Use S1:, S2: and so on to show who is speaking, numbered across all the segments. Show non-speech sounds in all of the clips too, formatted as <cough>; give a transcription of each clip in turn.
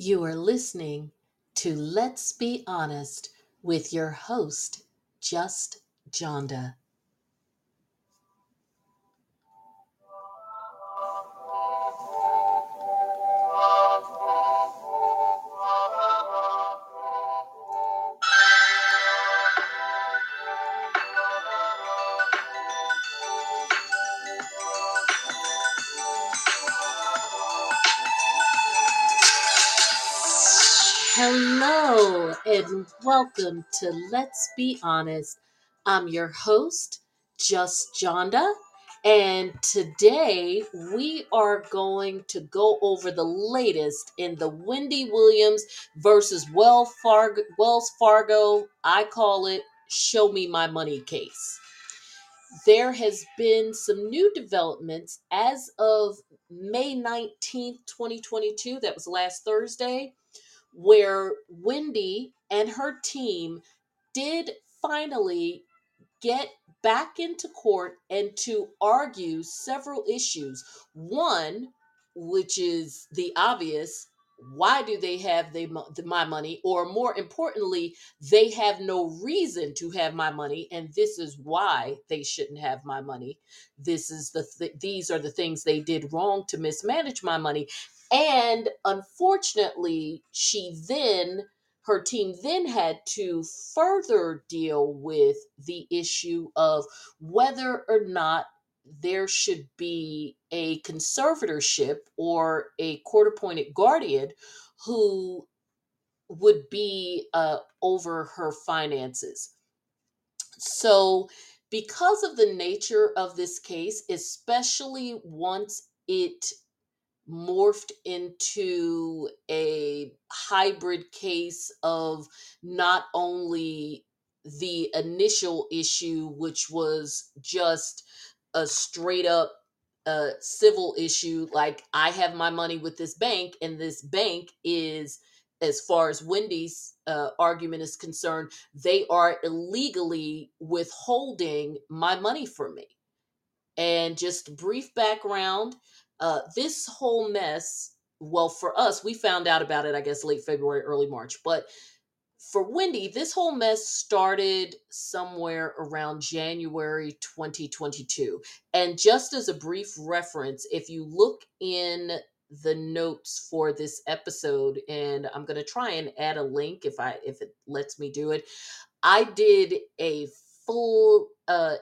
S1: You are listening to Let's Be Honest with your host, Just Jonda. And welcome to Let's Be Honest. I'm your host, Just Jonda, and today we are going to go over the latest in the Wendy Williams versus Wells Fargo, Wells Fargo I call it Show Me My Money case. There has been some new developments as of May 19th, 2022. That was last Thursday where Wendy and her team did finally get back into court and to argue several issues. One, which is the obvious, why do they have they, my money? Or more importantly, they have no reason to have my money, and this is why they shouldn't have my money. This is the th- these are the things they did wrong to mismanage my money, and unfortunately, she then, her team then had to further deal with the issue of whether or not there should be a conservatorship or a court appointed guardian who would be uh, over her finances. So, because of the nature of this case, especially once it morphed into a hybrid case of not only the initial issue, which was just a straight up uh, civil issue, like I have my money with this bank, and this bank is, as far as Wendy's uh, argument is concerned, they are illegally withholding my money from me. And just brief background uh, this whole mess, well, for us, we found out about it, I guess, late February, early March. But for Wendy, this whole mess started somewhere around January 2022. And just as a brief reference, if you look in the notes for this episode and I'm going to try and add a link if I if it lets me do it. I did a full uh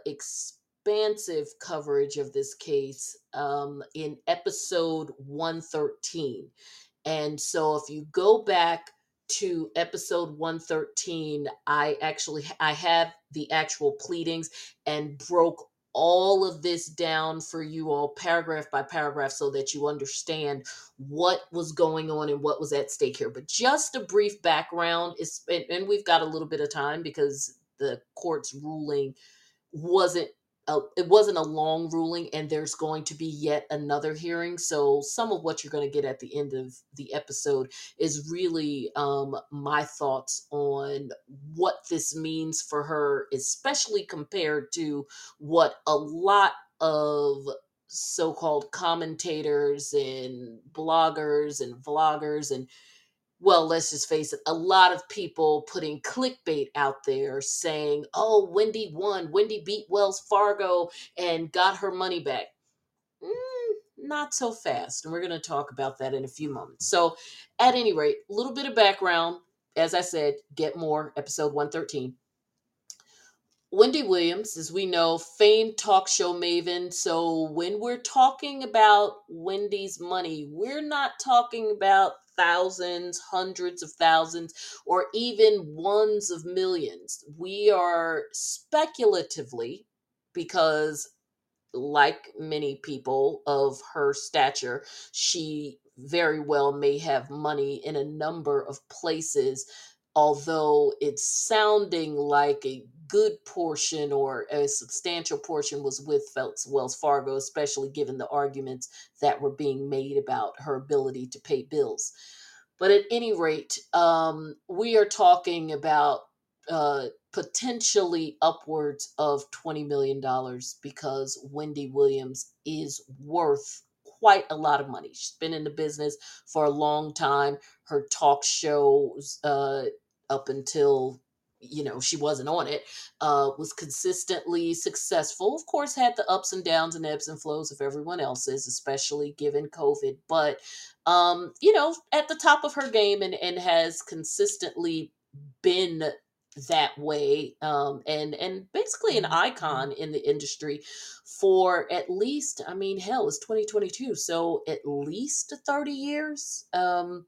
S1: expansive coverage of this case um, in episode 113. And so if you go back to episode 113, I actually I have the actual pleadings and broke all of this down for you all paragraph by paragraph so that you understand what was going on and what was at stake here but just a brief background is and, and we've got a little bit of time because the court's ruling wasn't a, it wasn't a long ruling and there's going to be yet another hearing so some of what you're going to get at the end of the episode is really um, my thoughts on what this means for her especially compared to what a lot of so-called commentators and bloggers and vloggers and well, let's just face it, a lot of people putting clickbait out there saying, oh, Wendy won. Wendy beat Wells Fargo and got her money back. Mm, not so fast. And we're going to talk about that in a few moments. So, at any rate, a little bit of background. As I said, get more, episode 113. Wendy Williams, as we know, famed talk show maven. So when we're talking about Wendy's money, we're not talking about thousands, hundreds of thousands, or even ones of millions. We are speculatively, because like many people of her stature, she very well may have money in a number of places although it's sounding like a good portion or a substantial portion was with Wells Fargo, especially given the arguments that were being made about her ability to pay bills. But at any rate, um, we are talking about uh, potentially upwards of $20 million because Wendy Williams is worth quite a lot of money. She's been in the business for a long time. Her talk shows uh, up until you know she wasn't on it uh was consistently successful of course had the ups and downs and ebbs and flows of everyone else's especially given covid but um you know at the top of her game and and has consistently been that way um and and basically an
S2: Mhm.
S1: icon in the industry for at least i mean hell it's 2022 so at least 30 years um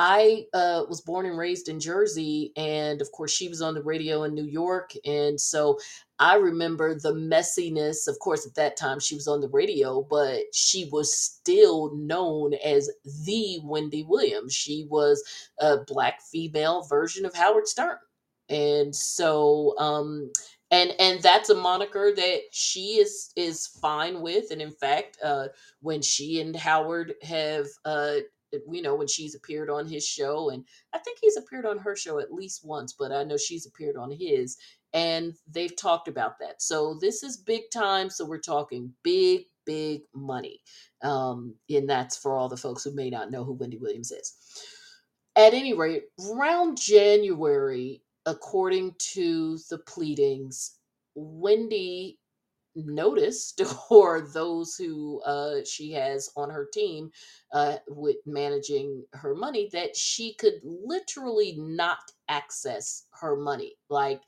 S1: I uh, was born and raised in Jersey, and of course, she was on the radio in New York. And so I remember the messiness. Of course, at that time, she was on the radio, but she was still known as the Wendy Williams. She was a black female version of Howard Stern. And so, um, and and that's a moniker that she is is fine with and in fact uh when she and howard have uh you know, when she's appeared on his show, and I think he's appeared on her show at least once, but I know she's appeared on his, and they've talked about that. So this is big time. So we're talking big, big money. Um, and that's for all the folks who may not know who Wendy Williams is. At any rate, around January, according to the pleadings, Wendy noticed <laughs> or those who uh, she has on her team uh, with managing her money that she could literally not access her money like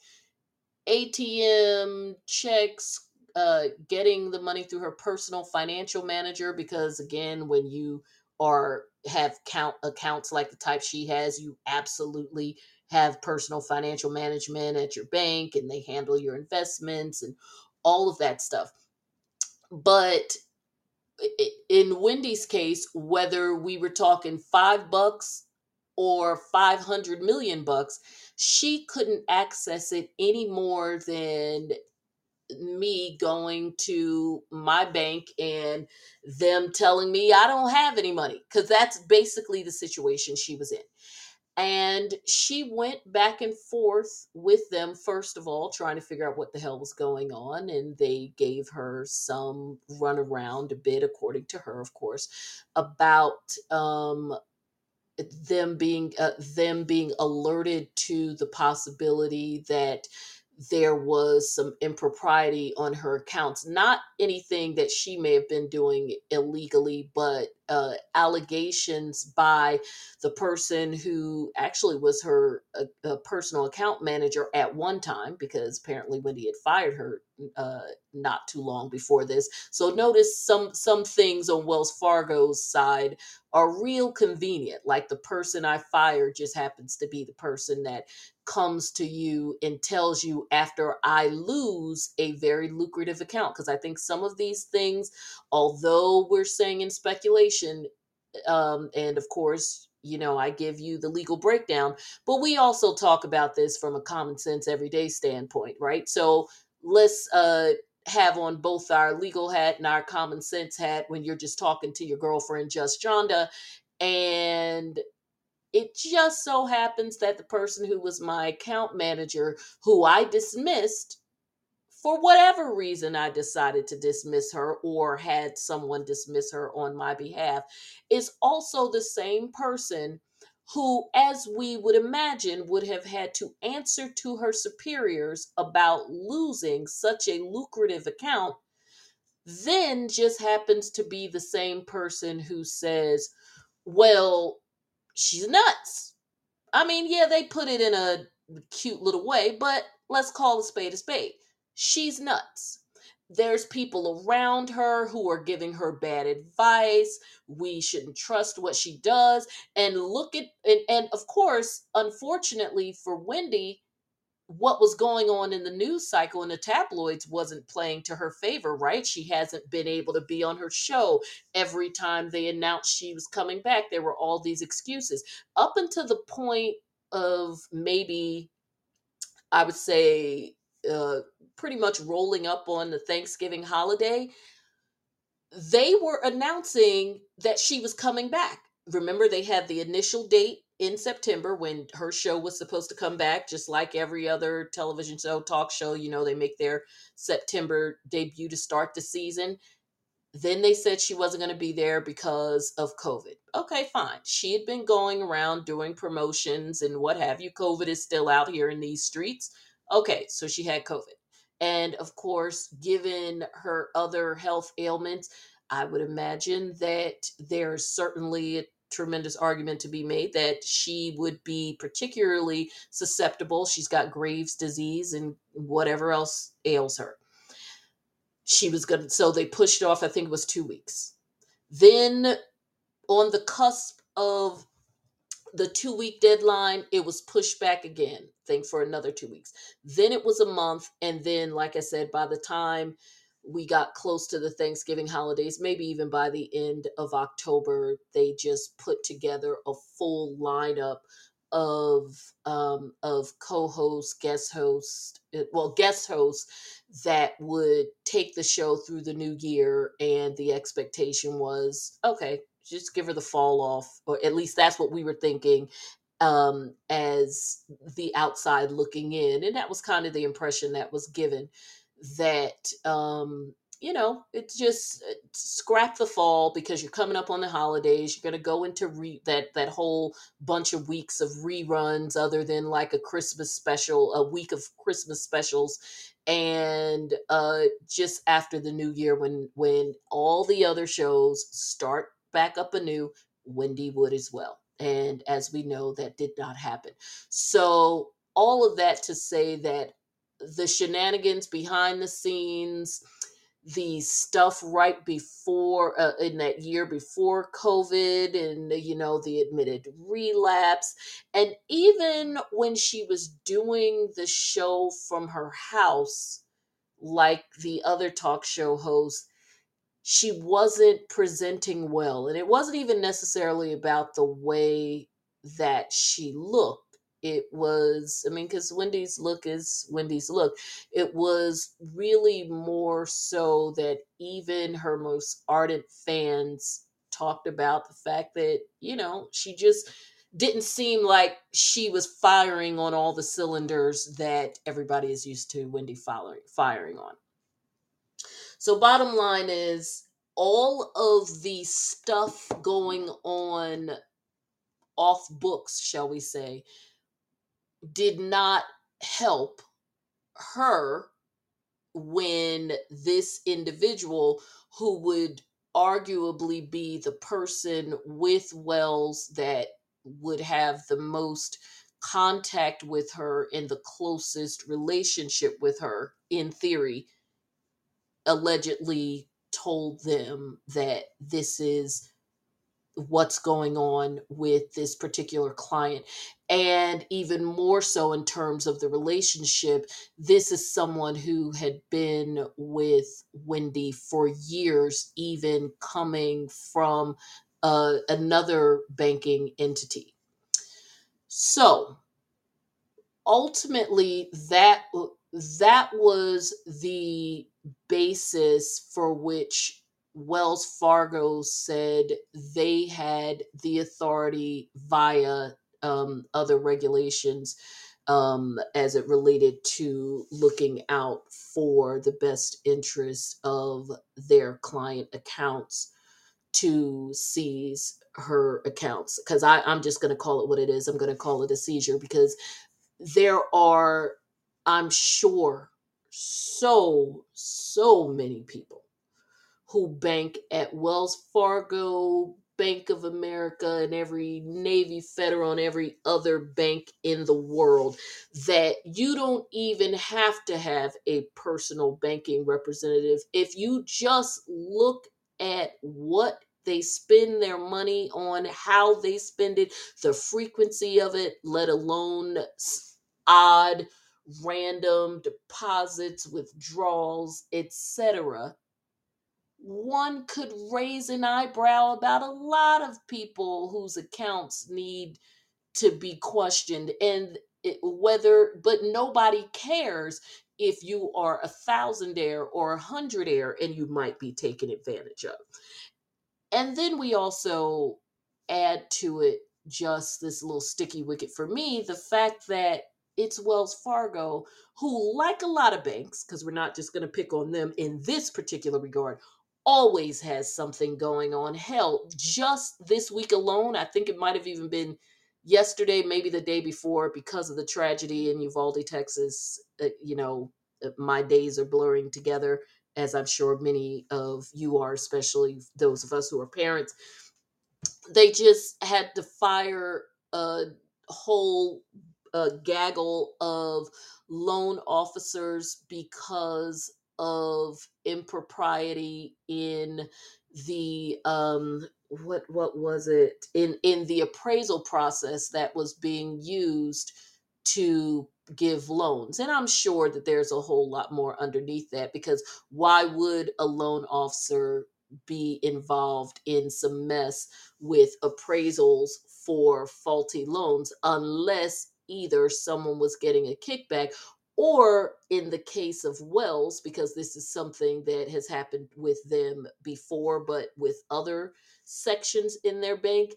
S1: atm checks uh, getting the money through her personal financial manager because again when you are have count accounts like the type she has you absolutely have personal financial management at your bank and they handle your investments and all of that stuff but in Wendy's case, whether we were talking five bucks or 500 million bucks, she couldn't access it any more than me going to my bank and them telling me I don't have any money because that's basically the situation she was in. And she went back and forth with them, first of all, trying to figure out what the hell was going on. And they gave her some runaround, a bit, according to her, of course, about um, them being uh, them being alerted to the possibility that there was some impropriety on her accounts not anything that she may have been doing illegally but uh, allegations by the person who actually was her uh, uh, personal account manager at one time because apparently wendy had fired her uh, not too long before this so notice some some things on wells fargo's side are real convenient. Like the person I fired just happens to be the person that comes to you and tells you after I lose a very lucrative account. Because I think some of these things, although we're saying in speculation, um, and of course, you know, I give you the legal breakdown, but we also talk about this from a common sense, everyday standpoint, right? So let's uh, have on both our legal hat and our common sense hat when you're just talking to your girlfriend, Just Jonda. And it just so happens that the person who was my account manager, who I dismissed, for whatever reason I decided to dismiss her or had someone dismiss her on my behalf, is also the same person who, as we would imagine, would have had to answer to her superiors about losing such a lucrative account, then just happens to be the same person who says, Well, she's nuts. I mean, yeah, they put it in a cute little way, but let's call a spade a spade. She's nuts. There's people around her who are giving her bad advice. We shouldn't trust what she does. And look at, and, and of course, unfortunately for Wendy, what was going on in the news cycle and the tabloids wasn't playing to her favor, right? She hasn't been able to be on her show every time they announced she was coming back. There were all these excuses up until the point of maybe, I would say, uh, pretty much rolling up on the Thanksgiving holiday. They were announcing that she was coming back. Remember, they had the initial date in September when her show was supposed to come back, just like every other television show, talk show. You know, they make their September debut to start the season. Then they said she wasn't going to be there because of COVID. Okay, fine. She had been going around doing promotions and what have you. COVID is still out here in these streets. Okay, so she had COVID. And of course, given her other health ailments, I would imagine that there's certainly tremendous argument to be made that she would be particularly susceptible. She's got Graves' disease and whatever else ails her she was going to so they pushed off i think it was two weeks then on the cusp of the two week deadline it was pushed back again think for another two weeks then it was a month and then like i said by the time we got close to the thanksgiving holidays maybe even by the end of october they just put together a full lineup of um, of co-host guest host uh, well guest hosts that would take the show through the new year and the expectation was okay just give her the fall off or at least that's what we were thinking um as the outside looking in and that was kind of the impression that was given that um you know, it's just uh, scrap the fall because you're coming up on the holidays. You're going to go into re- that that whole bunch of weeks of reruns, other than like a Christmas special, a week of Christmas specials, and uh, just after the New Year, when when all the other shows start back up anew, Wendy would as well. And as we know, that did not happen. So all of that to say that the shenanigans behind the scenes the stuff right before uh, in that year before covid and you know the admitted relapse. And even when she was doing the show from her house like the other talk show host she wasn't presenting well. And it wasn't even necessarily about the way that she looked it was i mean because wendy's look is wendy's look. It was really more so that even her most ardent fans talked about the fact that you know she just didn't seem like she was firing on all the cylinders that everybody is used to wendy firing firing on. So bottom line is all of the stuff going on off books shall we say did not help her when this individual who would arguably be the person with Wells that would have the most contact with her and the closest relationship with her in theory allegedly told them that this is what's going on with this particular client. And even more so in terms of the relationship, this is someone who had been with Wendy for years, even coming from uh, another banking entity. So ultimately, that that was the basis for which Wells Fargo said they had the authority via um, other regulations um, as it related to looking out for the best interest of their client accounts to seize her accounts. Because I'm just going to call it what it is. I'm going to call it a seizure because there are, I'm sure, so, so many people who bank at Wells Fargo, Bank of America, and every Navy Federal and every other bank in the world that you don't even have to have a personal banking representative. If you just look at what they spend their money on, how they spend it, the frequency of it, let alone odd random deposits, withdrawals, etc one could raise an eyebrow about a lot of people whose accounts need to be questioned and it, whether but nobody cares if you are a thousandaire or a hundredaire and you might be taken advantage of. And then we also add to it just this little sticky wicket for me the fact that it's Wells Fargo, who, like a lot of banks, because we're not just going to pick on them in this particular regard, always has something going on. Hell, just this week alone, I think it might have even been yesterday, maybe the day before, because of the tragedy in Uvalde, Texas. Uh, you know, uh, my days are blurring together, as I'm sure many of you are, especially those of us who are parents. They just had to fire a whole uh, gaggle of loan officers because of impropriety in the um what what was it? In in the appraisal process that was being used to give loans and i'm sure that there's a whole lot more underneath that because why would a loan officer be involved in some mess with appraisals for faulty loans unless either someone was getting a kickback or in the case of Wells, because this is something that has happened with them before, but with other sections in their bank,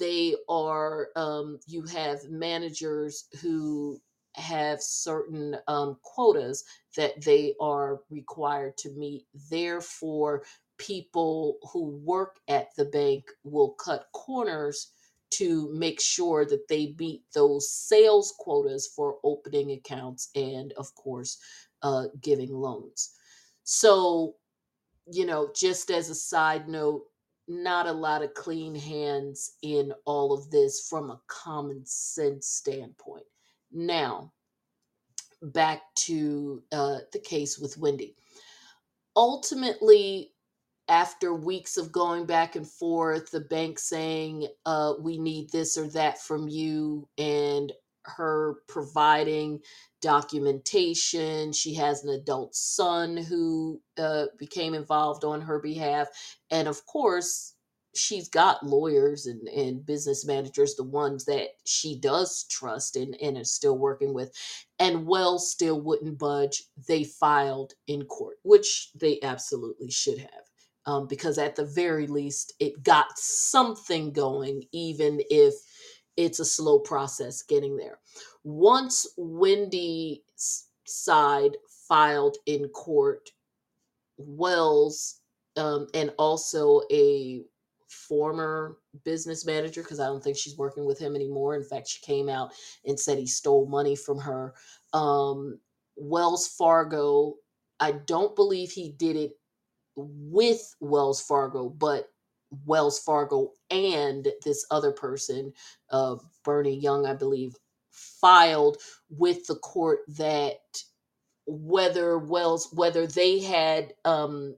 S1: they are, um, you have managers who have certain um, quotas that they are required to meet. Therefore, people who work at the bank will cut corners to make sure that they meet those sales quotas for opening accounts and, of course, uh, giving loans. So, you know, just as a side note, not a lot of clean hands in all of this from a common sense standpoint. Now, back to uh, the case with Wendy. Ultimately, after weeks of going back and forth, the bank saying, uh, we need this or that from you, and her providing documentation. She has an adult son who uh, became involved on her behalf. And of course, she's got lawyers and, and business managers, the ones that she does trust and, and is still working with. And Wells still wouldn't budge. They filed in court, which they absolutely should have um, because at the very least it got something going, even if it's a slow process getting there. Once Wendy's side filed in court, Wells um, and also a former business manager, because I don't think she's working with him anymore. In fact, she came out and said he stole money from her. Um, Wells Fargo, I don't believe he did it with Wells Fargo, but Wells Fargo and this other person, uh, Bernie Young, I believe, filed with the court that whether Wells, whether they had, um,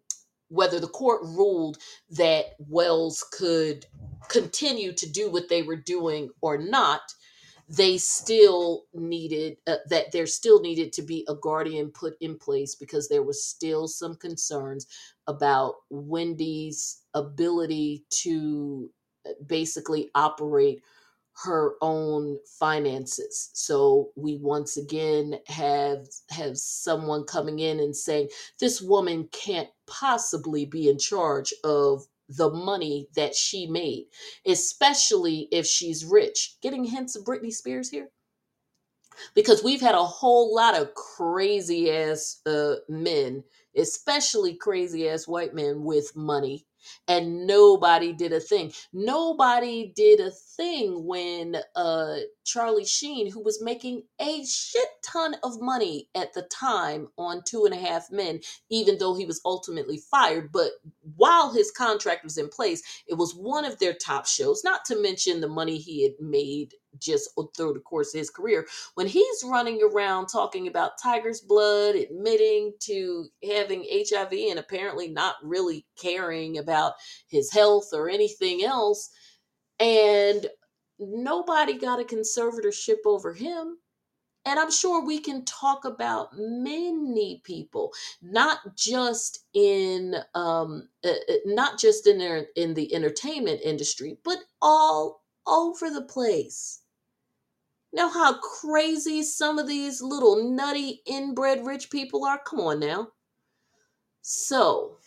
S1: whether the court ruled that Wells could continue to do what they were doing or not, they still needed uh, that there still needed to be a guardian put in place because there was still some concerns about Wendy's ability to uh, basically operate her own finances. So we once again have have someone coming in and saying this woman can't possibly be in charge of the money that she made, especially if she's rich. Getting hints of Britney Spears here? Because we've had a whole lot of crazy ass uh, men, especially crazy ass white men with money and nobody did a thing. Nobody did a thing when uh, Charlie Sheen, who was making a shit ton of money at the time on Two and a Half Men, even though he was ultimately fired, but while his contract was in place, it was one of their top shows, not to mention the money he had made just through the course of his career. When he's running around talking about tiger's blood, admitting to having HIV and apparently not really caring about his health or anything else, and nobody got a conservatorship over him. And I'm sure we can talk about many people, not just in um, uh, uh not just in their, in the entertainment industry, but all over the place. Know how crazy some of these little nutty inbred rich people are? Come on now. So,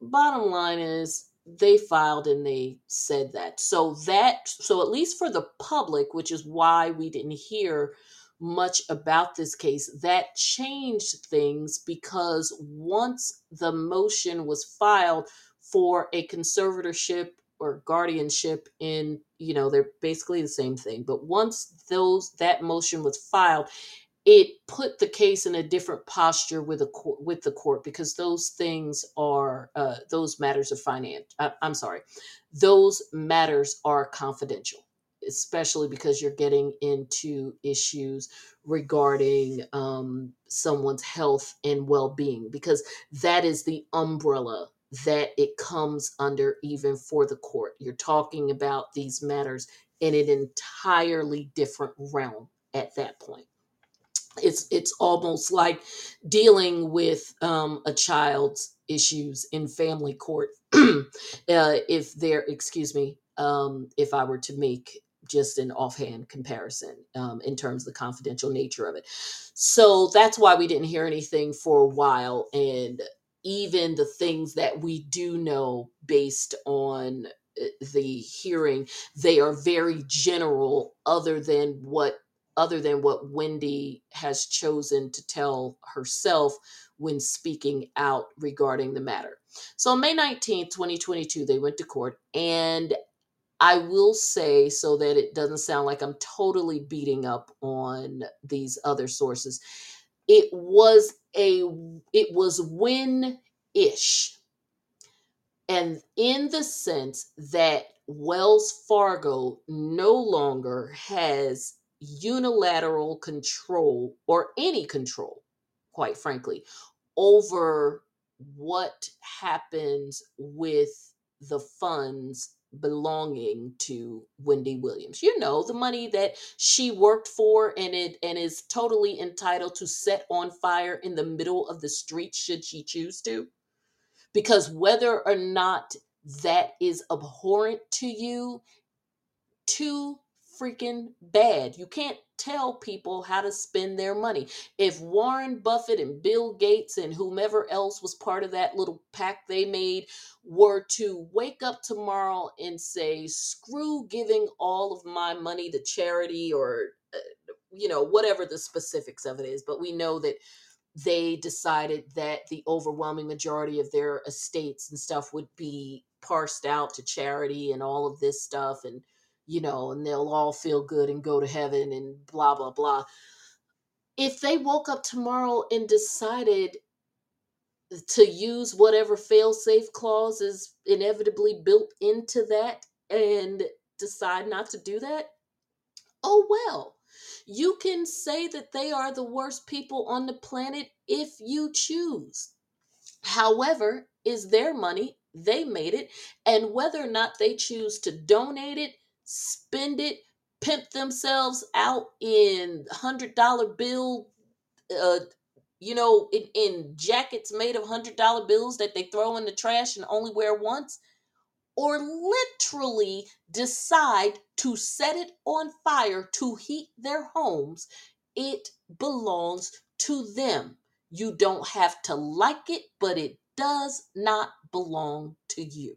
S1: bottom line is they filed and they said that. So that so at least for the public, which is why we didn't hear much about this case. That changed things because once the motion was filed for a conservatorship or guardianship in, you know, they're basically the same thing. But once those that motion was filed, it put the case in a different posture with a with the court because those things are uh, those matters of finance. I, I'm sorry, those matters are confidential, especially because you're getting into issues regarding um, someone's health and well being because that is the umbrella that it comes under even for the court. You're talking about these matters in an entirely different realm at that point. It's it's almost like dealing with um, a child's issues in family court. <clears throat> Uh, if they're excuse me um, if i were to make just an offhand comparison um, in terms of the confidential nature of it. So that's why we didn't hear anything for a while and even the things that we do know based on uh, the hearing they are very general other than what other than what Wendy has chosen to tell herself when speaking out regarding the matter. So on May 19th, 2022, they went to court. And I will say, so that it doesn't sound like I'm totally beating up on these other sources, it was a it was win-ish. And in the sense that Wells Fargo no longer has unilateral control or any control, quite frankly, over what happens with the funds belonging to Wendy Williams. You know, the money that she worked for and it and is totally entitled to set on fire in the middle of the street should she choose to. Because whether or not that is abhorrent to you, too freaking bad. You can't tell people how to spend their money. If Warren Buffett and Bill Gates and whomever else was part of that little pack they made were to wake up tomorrow and say, screw giving all of my money to charity or, uh, you know, whatever the specifics of it is, but we know that they decided that the overwhelming majority of their estates and stuff would be parsed out to charity and all of this stuff and you know, and they'll all feel good and go to heaven and blah, blah, blah. If they woke up tomorrow and decided to use whatever fail safe clause is inevitably built into that and decide not to do that, oh well. You can say that they are the worst people on the planet if you choose. However, is their money, they made it, and whether or not they choose to donate it, spend it, pimp themselves out in hundred dollar bill, uh, you know, in, in jackets made of hundred dollar bills that they throw in the trash and only wear once, or literally decide to set it on fire to heat their homes, it belongs to them. You don't have to like it, but it does not belong to you.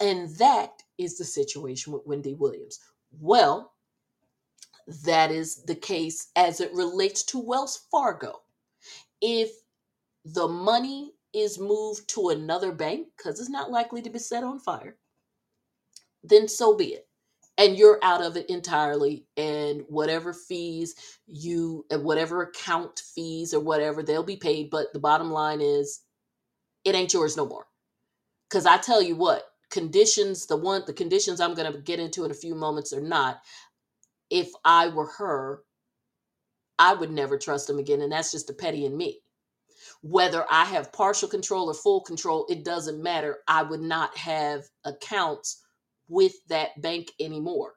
S1: And that is the situation with Wendy Williams. Well, that is the case as it relates to Wells Fargo. If the money is moved to another bank, because it's not likely to be set on fire, then so be it. And you're out of it entirely. And whatever fees you, whatever account fees or whatever, they'll be paid. But the bottom line is, it ain't yours no more. Because I tell you what, conditions the one the conditions i'm going to get into in a few moments or not if i were her i would never trust him again and that's just a petty in me. Whether i have partial control or full control it doesn't matter. I would not have accounts with that bank anymore.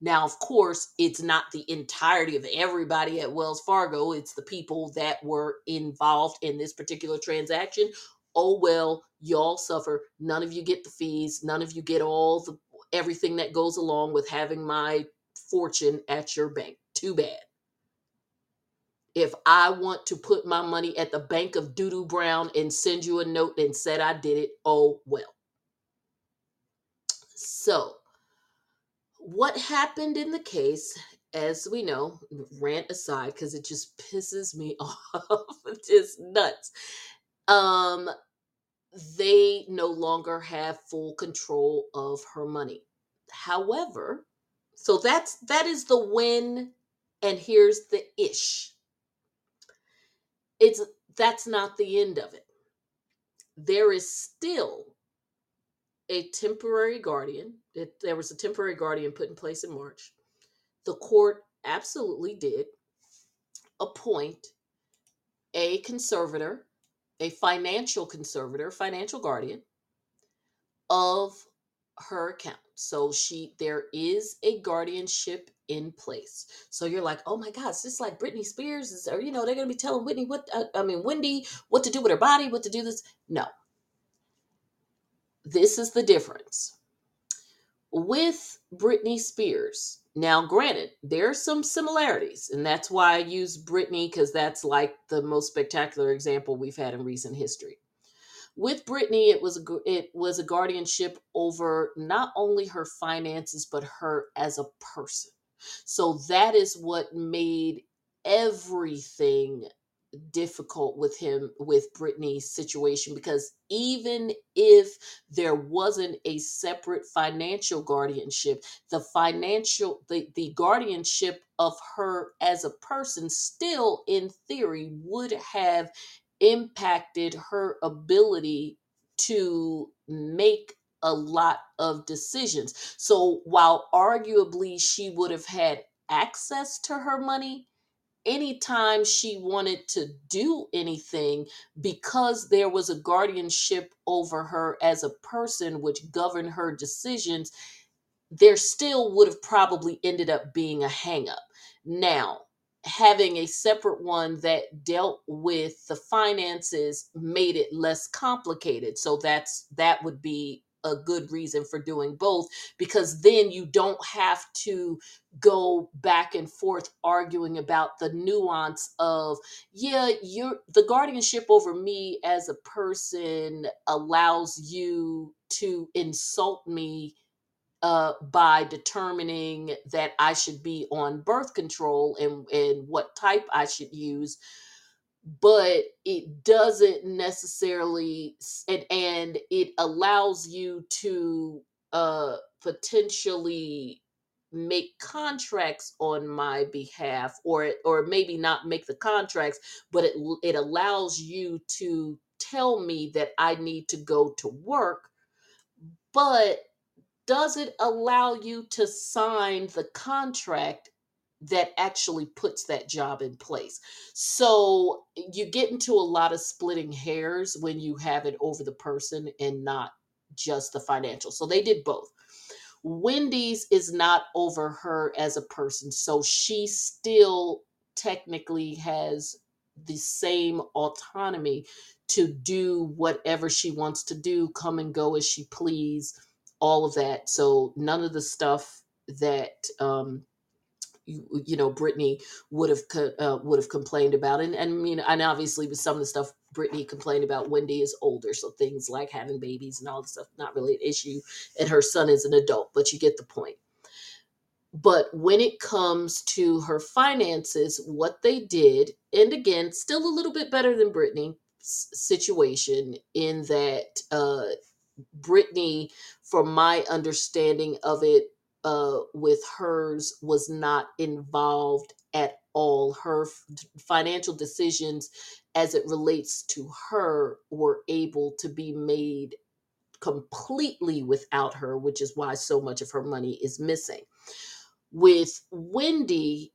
S1: Now, of course, it's not the entirety of everybody at Wells Fargo. It's the people that were involved in this particular transaction oh well y'all suffer. None of you get the fees. None of you get all the everything that goes along with having my fortune at your bank. Too bad. If i want to put my money at the bank of doodoo brown and send you a note and said i did it oh well. So what happened in the case as we know, rant aside because it just pisses me <laughs> off. Just nuts. Um, they no longer have full control of her money. However, so that's that is the win, and here's the ish. It's that's not the end of it. There is still a temporary guardian. It, there was a temporary guardian put in place in March. The court absolutely did appoint a conservator, a financial conservator, financial guardian of her account. So she there is a guardianship in place. So you're like, oh my gosh, just like Britney Spears is, or you know, they're gonna be telling Whitney what uh, I mean, Wendy what to do with her body, what to do this. No, this is the difference with Britney Spears. Now, granted, there are some similarities, and that's why I use Britney because that's like the most spectacular example we've had in recent history. With Britney, it was a, it was a guardianship over not only her finances but her as a person. So that is what made everything difficult with him with Britney's situation because even if there wasn't a separate financial guardianship, the financial the, the guardianship of her as a person still in theory would have impacted her ability to make a lot of decisions. So while arguably she would have had access to her money, anytime she wanted to do anything because there was a guardianship over her as a person which governed her decisions there still would have probably ended up being a hangup. Now having a separate one that dealt with the finances made it less complicated so that's that would be a good reason for doing both because then you don't have to go back and forth arguing about the nuance of yeah you're the guardianship over me as a person allows you to insult me uh, by determining that I should be on birth control and, and what type I should use but it doesn't necessarily and, and it allows you to uh potentially make contracts on my behalf or or maybe not make the contracts but it it allows you to tell me that I need to go to work but does it allow you to sign the contract that actually puts that job in place. So you get into a lot of splitting hairs when you have it over the person and not just the financial. So they did both. Wendy's is not over her as a person. So she still technically has the same autonomy to do whatever she wants to do, come and go as she please, all of that. So none of the stuff that um, you, you know Britney would have co- uh, would have complained about, and and I mean, and obviously with some of the stuff Britney complained about, Wendy is older, so things like having babies and all the stuff not really an issue, and her son is an adult, but you get the point. But when it comes to her finances, what they did, and again, still a little bit better than Britney's situation in that uh, Britney, from my understanding of it, uh, with hers was not involved at all. Her f- financial decisions as it relates to her were able to be made completely without her, which is why so much of her money is missing. With Wendy,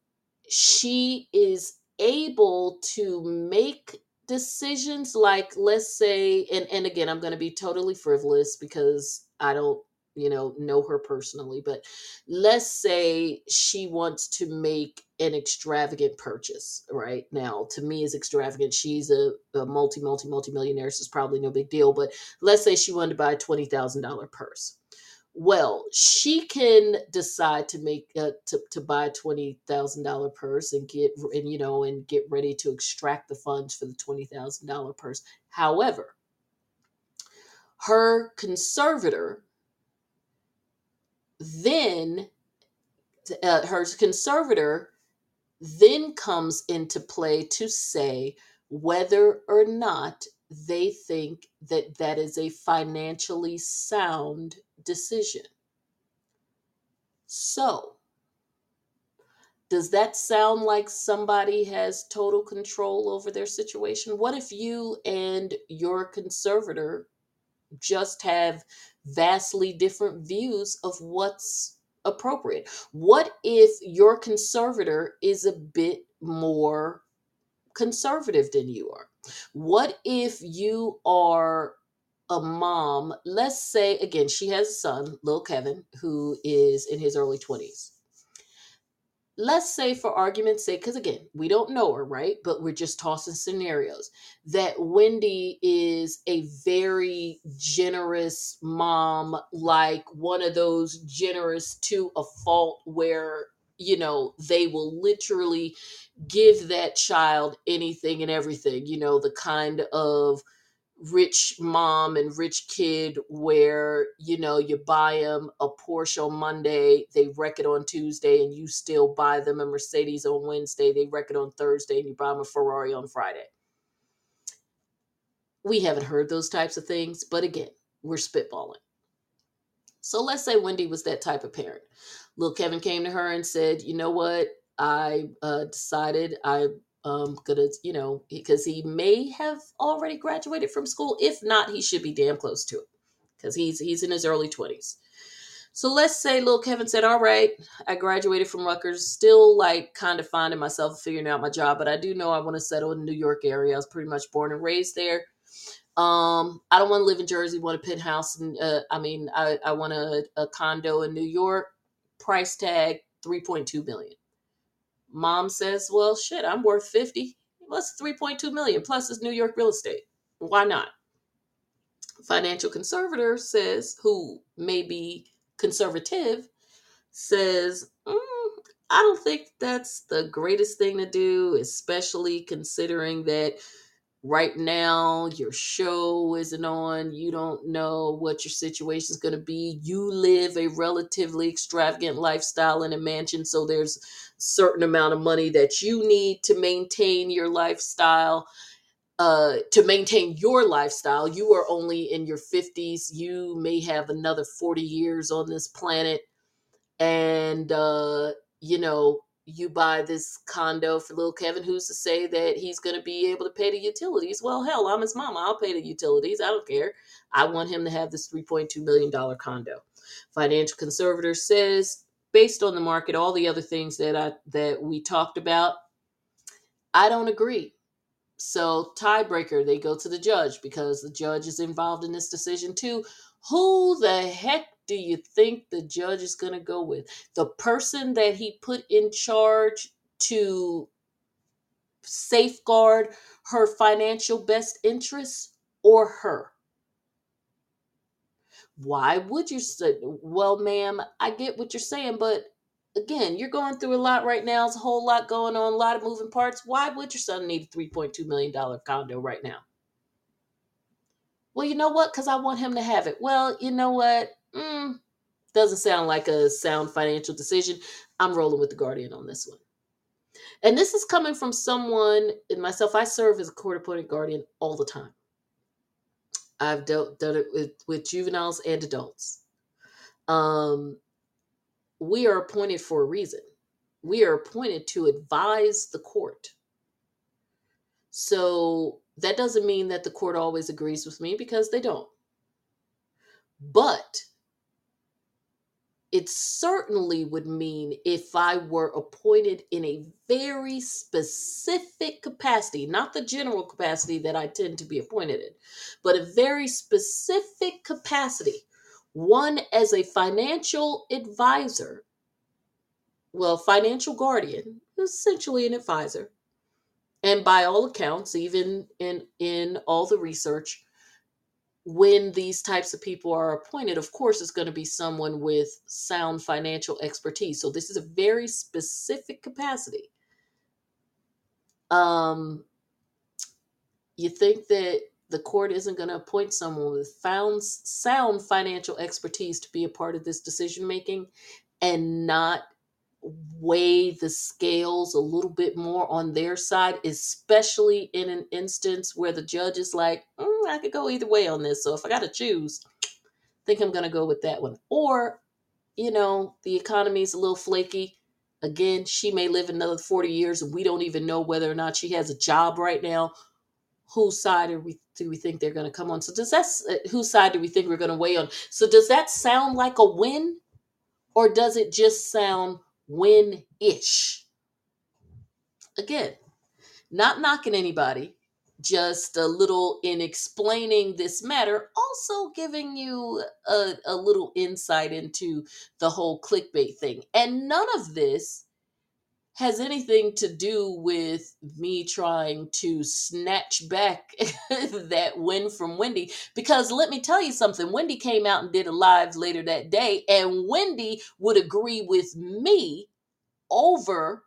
S1: she is able to make decisions like let's say and and again I'm going to be totally frivolous because I don't you know know her personally but let's say she wants to make an extravagant purchase right? Now to me is extravagant. She's a, a multi multi multi millionaire so it's probably no big deal but let's say she wanted to buy a $20000 purse. Well, she can decide to make uh, to to buy a twenty thousand dollar purse and get and you know and get ready to extract the funds for the twenty thousand dollar purse. However, her conservator then uh, her conservator then comes into play to say whether or not they think that that is a financially sound decision. So, does that sound like somebody has total control over their situation? What if you and your conservator just have vastly different views of what's appropriate? What if your conservator is a bit more conservative than you are? What if you are a mom? Let's say, again, she has a son, little Kevin, who is in his early 20s let's say for argument's sake because again we don't know her right? But we're just tossing scenarios that wendy is a very generous mom like one of those generous to a fault where you know they will literally give that child anything and everything you know the kind of rich mom and rich kid where you know you buy them a Porsche on Monday, they wreck it on Tuesday, and you still buy them a Mercedes on Wednesday, they wreck it on Thursday, and you buy them a Ferrari on Friday. We haven't heard those types of things, but again, we're spitballing. So let's say Wendy was that type of parent. Little Kevin came to her and said, "You know what? I uh, decided I um gonna you know because he may have already graduated from school. If not he should be damn close to it because he's he's in his early 20s so let's say little kevin said all right i graduated from rutgers still like kind of finding myself figuring out my job but i do know i want to settle in the new york area. I was pretty much born and raised there. Um i don't want to live in jersey want a penthouse and uh, i mean i, I want a, a condo in new york. Price tag 3.2 million Mom says, "Well, shit, I'm worth 50. What's 3.2 million plus this New York real estate? Why not?" Financial conservator says, who may be conservative, says, mm, I don't think that's the greatest thing to do, especially considering that right now your show isn't on you don't know what your situation is going to be. You live a relatively extravagant lifestyle in a mansion so there's a certain amount of money that you need to maintain your lifestyle uh to maintain your lifestyle. You are only in your 50s you may have another 40 years on this planet. And uh you know you buy this condo for little Kevin, who's to say that he's going to be able to pay the utilities? Well, hell, I'm his mama. I'll pay the utilities. I don't care. I want him to have this $3.2 million condo. Financial conservator says, based on the market, all the other things that I that we talked about, I don't agree. So tiebreaker, they go to the judge because the judge is involved in this decision too. Who the heck do you think the judge is going to go with? The person that he put in charge to safeguard her financial best interests or her? Why would you say, well, ma'am, I get what you're saying, but again, you're going through a lot right now. There's a whole lot going on, a lot of moving parts. Why would your son need a $3.2 million condo right now? Well, you know what? Because I want him to have it. Well, you know what? Mm, doesn't sound like a sound financial decision. I'm rolling with the Guardian on this one. And this is coming from someone, and myself, I serve as a court appointed guardian all the time. I've dealt, done it with, with juveniles and adults. Um, we are appointed for a reason. We are appointed to advise the court. So that doesn't mean that the court always agrees with me because they don't. But it certainly would mean if I were appointed in a very specific capacity, not the general capacity that I tend to be appointed in, but a very specific capacity, one as a financial advisor, well, financial guardian, essentially an advisor, and by all accounts, even in in all the research, when these types of people are appointed, of course, it's going to be someone with sound financial expertise. So this is a very specific capacity. Um, you think that the court isn't going to appoint someone with found sound financial expertise to be a part of this decision making and not weigh the scales a little bit more on their side, especially in an instance where the judge is like, "Mm, I could go either way on this. So if I got to choose, I think I'm going to go with that one. Or, you know, the economy's a little flaky. Again, she may live another 40 years and we don't even know whether or not she has a job right now. Whose side are we do we think they're going to come on? So does that uh, whose side do we think we're going to weigh on? So does that sound like a win or does it just sound win-ish? Again, not knocking anybody, just a little in explaining this matter, also giving you a, a little insight into the whole clickbait thing. And none of this has anything to do with me trying to snatch back <laughs> that win from Wendy. Because let me tell you something Wendy came out and did a live later that day, and Wendy would agree with me over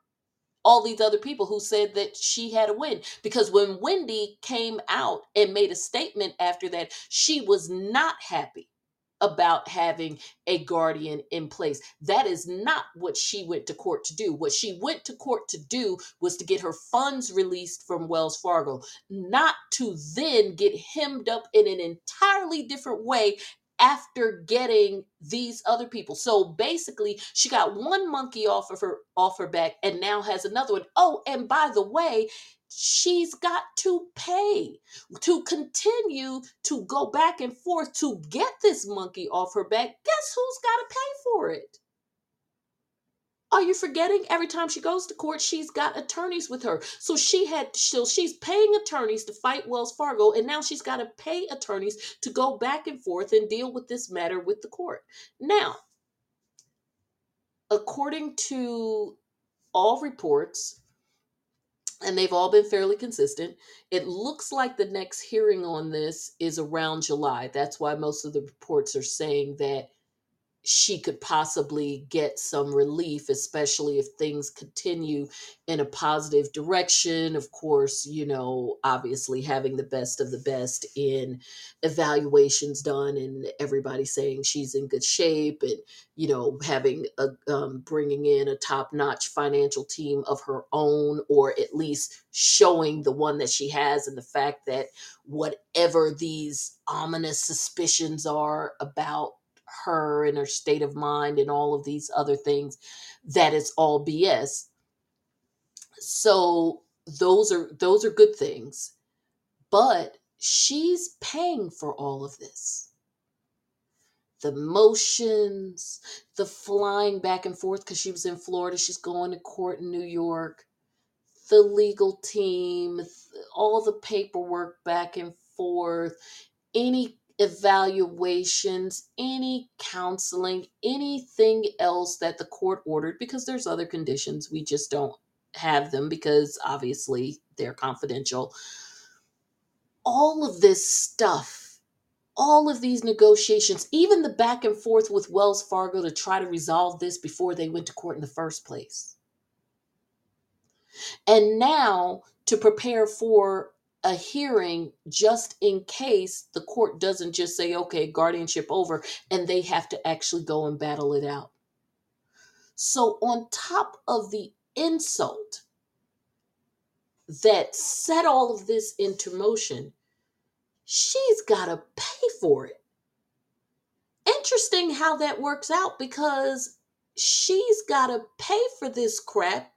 S1: all these other people who said that she had a win. Because when Wendy came out and made a statement after that, she was not happy about having a guardian in place. That is not what she went to court to do. What she went to court to do was to get her funds released from Wells Fargo, not to then get hemmed up in an entirely different way after getting these other people. So basically, she got one monkey off of her off her back and now has another one. Oh, and by the way, she's got to pay to continue to go back and forth to get this monkey off her back. Guess who's got to pay for it? Are you forgetting every time she goes to court, she's got attorneys with her. So she had so she's paying attorneys to fight Wells Fargo, and now she's got to pay attorneys to go back and forth and deal with this matter with the court. Now, according to all reports, and they've all been fairly consistent. It looks like the next hearing on this is around July. That's why most of the reports are saying that she could possibly get some relief, especially if things continue in a positive direction. Of course, you know, obviously having the best of the best in evaluations done and everybody saying she's in good shape and, you know, having a, um, bringing in a top notch financial team of her own, or at least showing the one that she has and the fact that whatever these ominous suspicions are about her and her state of mind and all of these other things that is all bs so those are those are good things but she's paying for all of this. The motions the flying back and forth because she was in florida she's going to court in new york the legal team all the paperwork back and forth any evaluations, any counseling, anything else that the court ordered, because there's other conditions. We just don't have them because obviously they're confidential. All of this stuff, all of these negotiations, even the back and forth with Wells Fargo to try to resolve this before they went to court in the first place. And now to prepare for a hearing just in case the court doesn't just say, okay, guardianship over, and they have to actually go and battle it out. So, on top of the insult that set all of this into motion, she's got to pay for it. Interesting how that works out because she's got to pay for this crap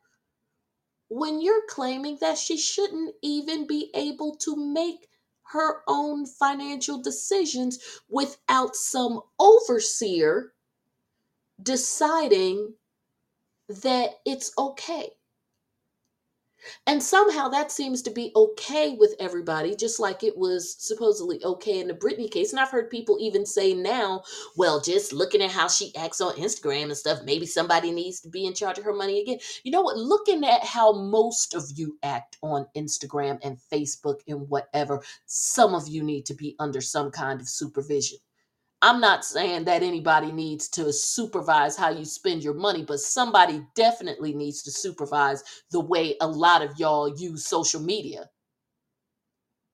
S1: when you're claiming that she shouldn't even be able to make her own financial decisions without some overseer deciding that it's okay. And somehow that seems to be okay with everybody, just like it was supposedly okay in the Britney case. And I've heard people even say now, well, just looking at how she acts on Instagram and stuff, maybe somebody needs to be in charge of her money again. You know what? Looking at how most of you act on Instagram and Facebook and whatever, some of you need to be under some kind of supervision. I'm not saying that anybody needs to supervise how you spend your money, but somebody definitely needs to supervise the way a lot of y'all use social media.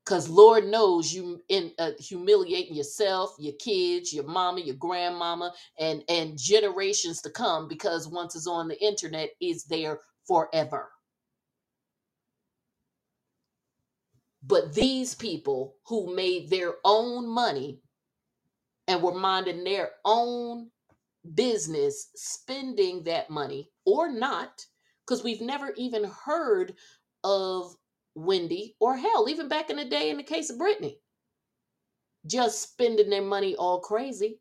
S1: Cause Lord knows you in uh, humiliating yourself, your kids, your mama, your grandmama, and and generations to come. Because once it's on the internet, is there forever. But these people who made their own money and were minding their own business, spending that money or not, because we've never even heard of Wendy or hell, even back in the day in the case of Britney, just spending their money all crazy.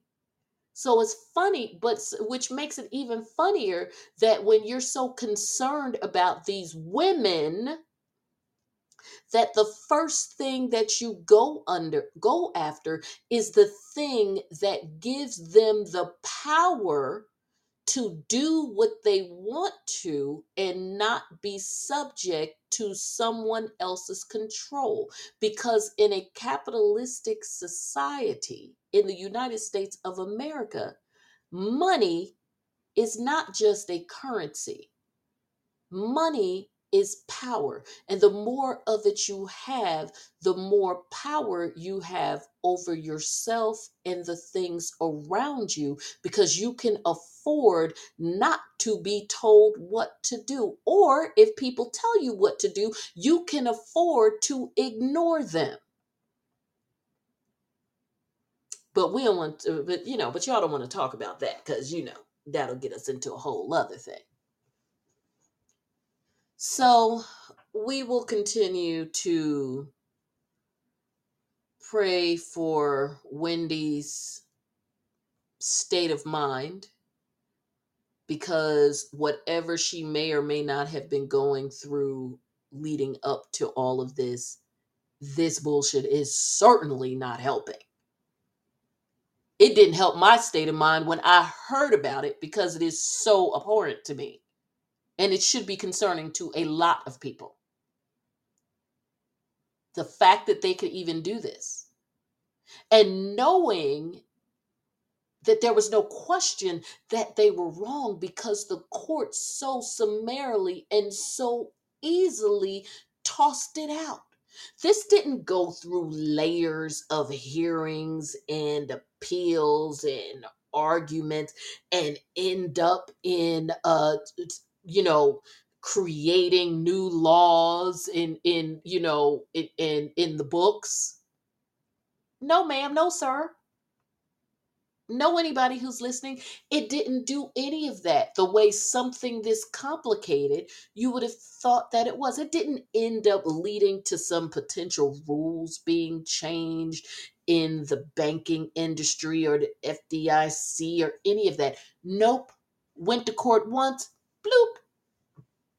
S1: So it's funny, but which makes it even funnier that when you're so concerned about these women, that the first thing that you go under go after is the thing that gives them the power to do what they want to and not be subject to someone else's control. Because in a capitalistic society in the United States of America money is not just a currency. Money is power. And the more of it you have the more power you have over yourself and the things around you because you can afford not to be told what to do. Or if people tell you what to do you can afford to ignore them. But we don't want to but you know but y'all don't want to talk about that because you know that'll get us into a whole other thing so we will continue to pray for Wendy's state of mind because whatever she may or may not have been going through leading up to all of this, this bullshit is certainly not helping. It didn't help my state of mind when I heard about it because it is so abhorrent to me. And it should be concerning to a lot of people. The fact that they could even do this and knowing that there was no question that they were wrong because the court so summarily and so easily tossed it out. This didn't go through layers of hearings and appeals and arguments and end up in uh you know creating new laws in in you know in in, in the books. No ma'am, no sir know anybody who's listening, it didn't do any of that. The way something this complicated, you would have thought that it was. It didn't end up leading to some potential rules being changed in the banking industry or the FDIC or any of that. Nope. Went to court once, bloop,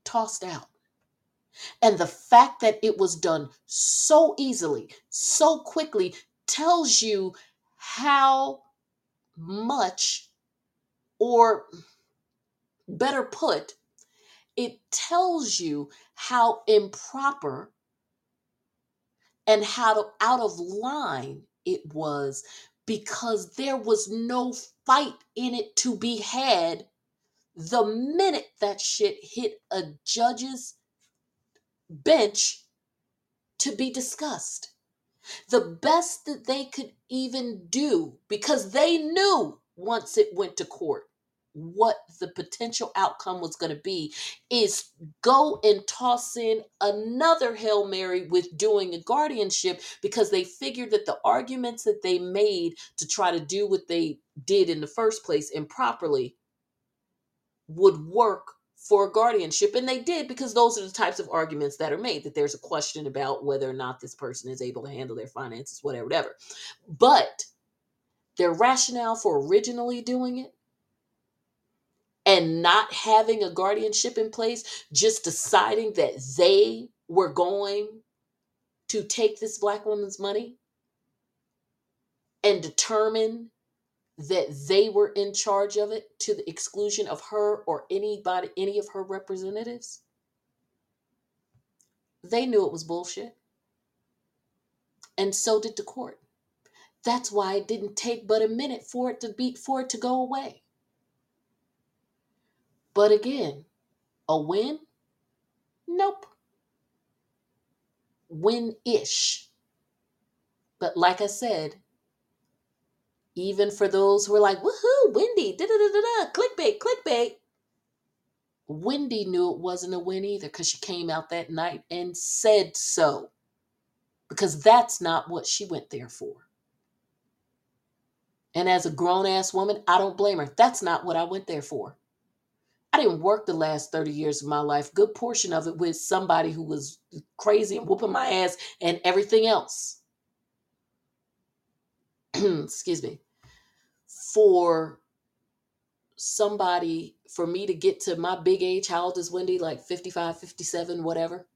S1: tossed out. And the fact that it was done so easily, so quickly, tells you how much, or better put, it tells you how improper and how out of line it was because there was no fight in it to be had the minute that shit hit a judge's bench to be discussed. the best that they could even do because they knew once it went to court what the potential outcome was going to be is go and toss in another Hail Mary with doing a guardianship because they figured that the arguments that they made to try to do what they did in the first place improperly would work for guardianship and they did because those are the types of arguments that are made that there's a question about whether or not this person is able to handle their finances whatever whatever. But their rationale for originally doing it and not having a guardianship in place just deciding that they were going to take this black woman's money and determine that they were in charge of it to the exclusion of her or anybody any of her representatives They knew it was bullshit, and so did the court. That's why it didn't take but a minute for it to be for it to go away. But again, a win? Nope. Win-ish. But like I said, even for those who are like, woohoo, Wendy, da da da da da, clickbait, clickbait. Wendy knew it wasn't a win either because she came out that night and said so. Because that's not what she went there for. And as a grown ass woman, I don't blame her. That's not what I went there for. I didn't work the last 30 years of my life, good portion of it with somebody who was crazy and whooping my ass and everything else. <clears throat> Excuse me. For somebody, for me to get to my big age, how old is Wendy? Like 55, 57, whatever.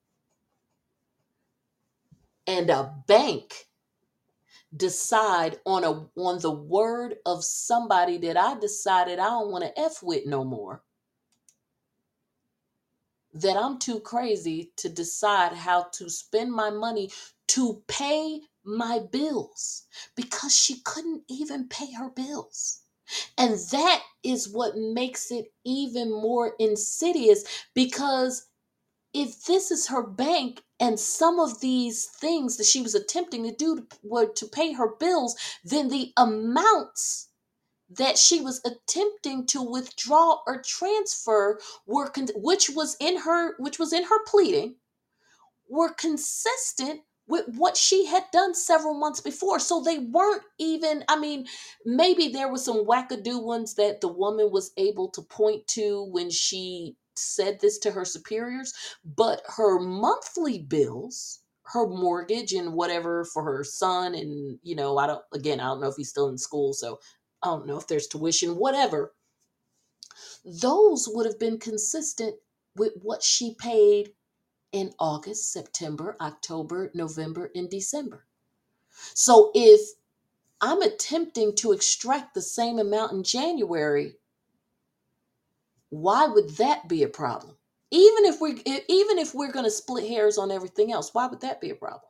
S1: And a bank decide on a on the word of somebody that I decided I don't want to F with no more that I'm too crazy to decide how to spend my money to pay my bills because she couldn't even pay her bills. And that is what makes it even more insidious because if this is her bank and some of these things that she was attempting to do were to pay her bills, then the amounts that she was attempting to withdraw or transfer were con- which was in her which was in her pleading were consistent with what she had done several months before. So they weren't even, I mean, maybe there were some wackadoo ones that the woman was able to point to when she said this to her superiors, but her monthly bills, her mortgage and whatever for her son, and you know, I don't, again, I don't know if he's still in school, so I don't know if there's tuition, whatever. Those would have been consistent with what she paid in August, September, October, November, and December. So if I'm attempting to extract the same amount in January, why would that be a problem? Even if we even if we're going to split hairs on everything else, why would that be a problem?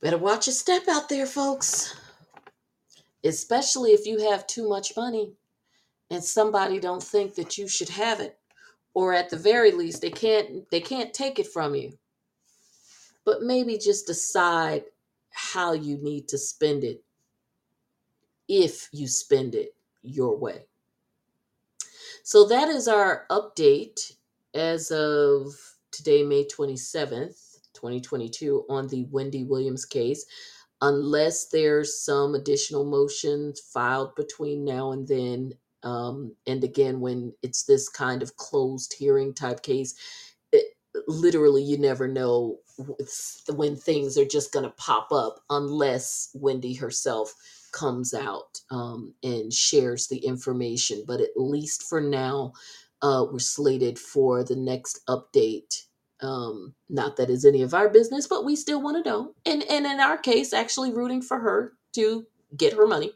S1: Better watch your step out there, folks. Especially if you have too much money and somebody don't think that you should have it or at the very least they can't they can't take it from you. But maybe just decide how you need to spend it if you spend it your way. So that is our update as of today may 27th 2022 on the wendy williams case. Unless there's some additional motions filed between now and then um, and again, when it's this kind of closed hearing type case, it, literally you never know when things are just going to pop up unless Wendy herself comes out um, and shares the information. But at least for now, uh, we're slated for the next update. Um, not it's any of our business, but we still want to know. And and in our case, actually rooting for her to get her money.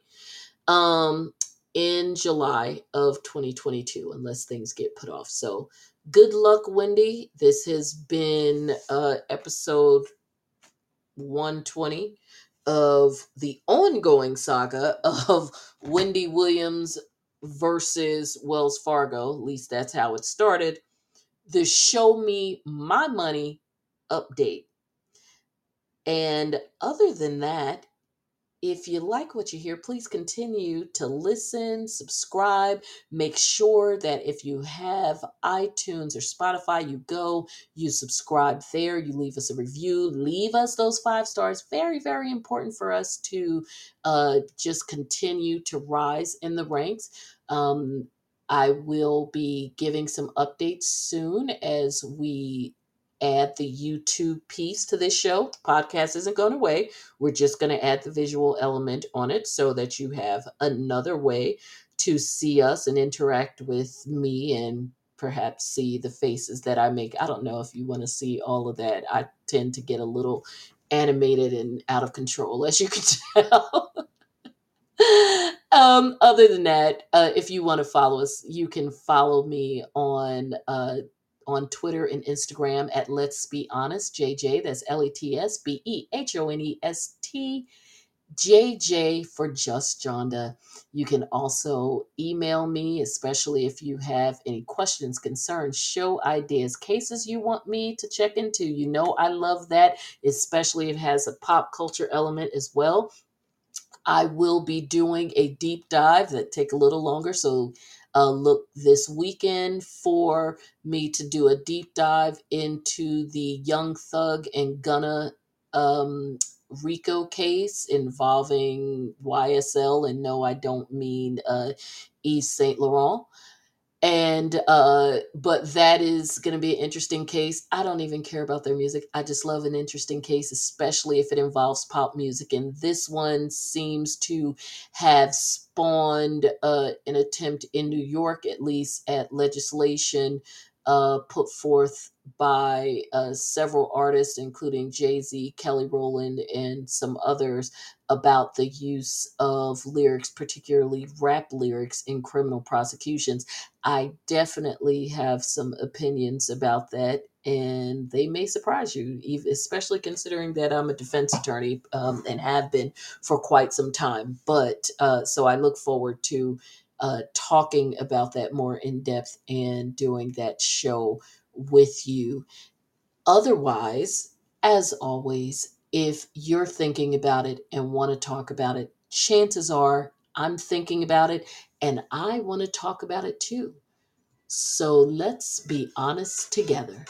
S1: Um, in July of 2022, unless things get put off. So, good luck, Wendy. This has been uh, episode 120 of the ongoing saga of Wendy Williams versus Wells Fargo. At least that's how it started. The Show Me My Money update. And other than that, if you like what you hear, please continue to listen, subscribe. Make sure that if you have iTunes or Spotify, you go, you subscribe there, you leave us a review, leave us those five stars. Very, very important for us to uh, just continue to rise in the ranks. Um, I will be giving some updates soon as we add the YouTube piece to this show. The podcast isn't going away. We're just going to add the visual element on it so that you have another way to see us and interact with me and perhaps see the faces that I make. I don't know if you want to see all of that. I tend to get a little animated and out of control, as you can <laughs> tell. um, other than that, uh, if you want to follow us, you can follow me on uh, on Twitter and Instagram at Let's Be Honest JJ. That's L E T S B E H O N E S T JJ for Just Jonda. You can also email me, especially if you have any questions, concerns, show ideas, cases you want me to check into. You know, I love that, especially if it has a pop culture element as well. I will be doing a deep dive that take a little longer. So uh, look this weekend for me to do a deep dive into the Young Thug and Gunna um, RICO case involving YSL. And no, I don't mean uh, Yves Saint Laurent and uh but that is going to be an interesting case. I don't even care about their music. I just love an interesting case especially if it involves pop music. And this one seems to have spawned uh an attempt in new york at least at legislation uh put forth by uh, several artists including jay-z kelly rowland and some others about the use of lyrics particularly rap lyrics in criminal prosecutions I definitely have some opinions about that, and they may surprise you, especially considering that I'm a defense attorney um, and have been for quite some time. But uh, so I look forward to uh, talking about that more in depth and doing that show with you. Otherwise, as always, if you're thinking about it and want to talk about it, chances are I'm thinking about it and I want to talk about it too. So let's be honest together.